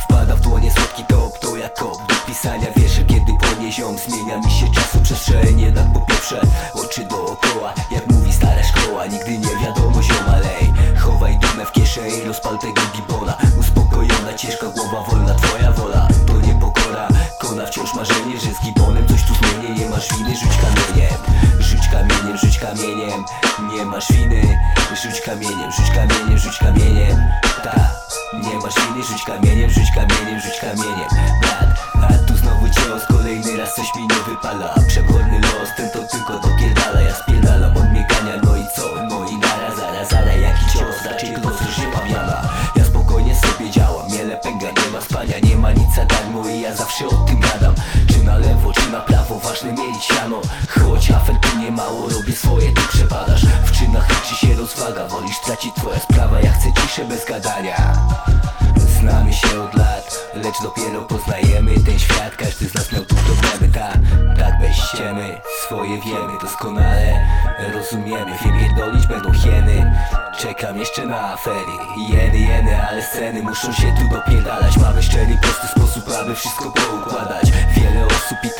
Wpada w dłonie słodki top, to jak kop Do pisania wierszy, kiedy płonie ziom Zmienia mi się czasu przestrzeń Jednak po pierwsze, oczy dookoła. Jak mówi stara szkoła, nigdy nie wiadomo ziom Alej, chowaj dumę w kieszeni Rozpal tego gibona Uspokojona, ciężka głowa, wolna twoja wola. To nie pokora, kona wciąż marzenie Że z gibonem coś tu zmienię Nie masz winy, rzuć kamieniem Rzuć kamieniem, rzuć kamieniem. Ta, nie masz winy, rzuć kamieniem Rzuć kamieniem, rzuć kamieniem. Brat, a tu znowu cios Kolejny raz coś mi nie wypala. Przeborny los, ten to tylko dopierdala. Ja spierdalam od biegania, no i co? No i nara, zaraz, zaraz Jaki cios, raczej już nie pamięta Ja spokojnie sobie działam, miele pęga Nie ma spania, nie ma nic za darmo I ja zawsze o tym gadam. Czy na lewo, czy na prawo, ważne mieć siano Choć afel tu nie mało, robię swoje, ty rozwaga Wolisz tracić twoja sprawa, ja chcę ciszę bez gadania. Znamy się od lat, lecz dopiero poznajemy ten świat. Każdy z nas miał tu problemy, tak, tak bez ściemy Swoje wiemy doskonale, rozumiemy. Wypierdolić będą hieny. Czekam jeszcze na afery. Jeny, jeny, ale sceny muszą się tu dopierdalać. Mamy szczery, prosty sposób, aby wszystko poukładać. Wiele osób i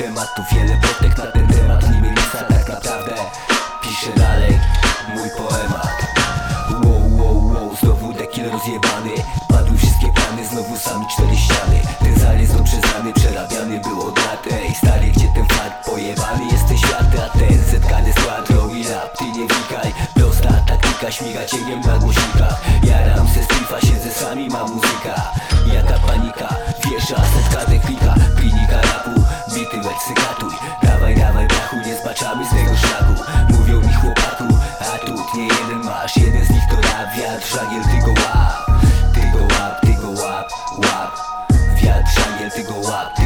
Padły wszystkie plany, znowu sami cztery ściany. Ten zarys dobrze znany, przerabiany był od lat Ej, stary, gdzie ten fakt pojebany? Jesteś światy A ten zetkany skład robi rap, ty nie wnikaj. Prosta taktyka, śmiga cieniem na głośnikach. Jaram se strifa, siedzę sami, ma muzyka. Jaka panika, wiesza, setka deklika Klinika rapu, bity wersy katuj Dawaj, dawaj, brachu, nie zbaczamy z tego szlaku. Mówią mi chłopaku, a tu nie jeden masz. Jeden z nich to rap, wiatr, żagiel, ty fancy go up.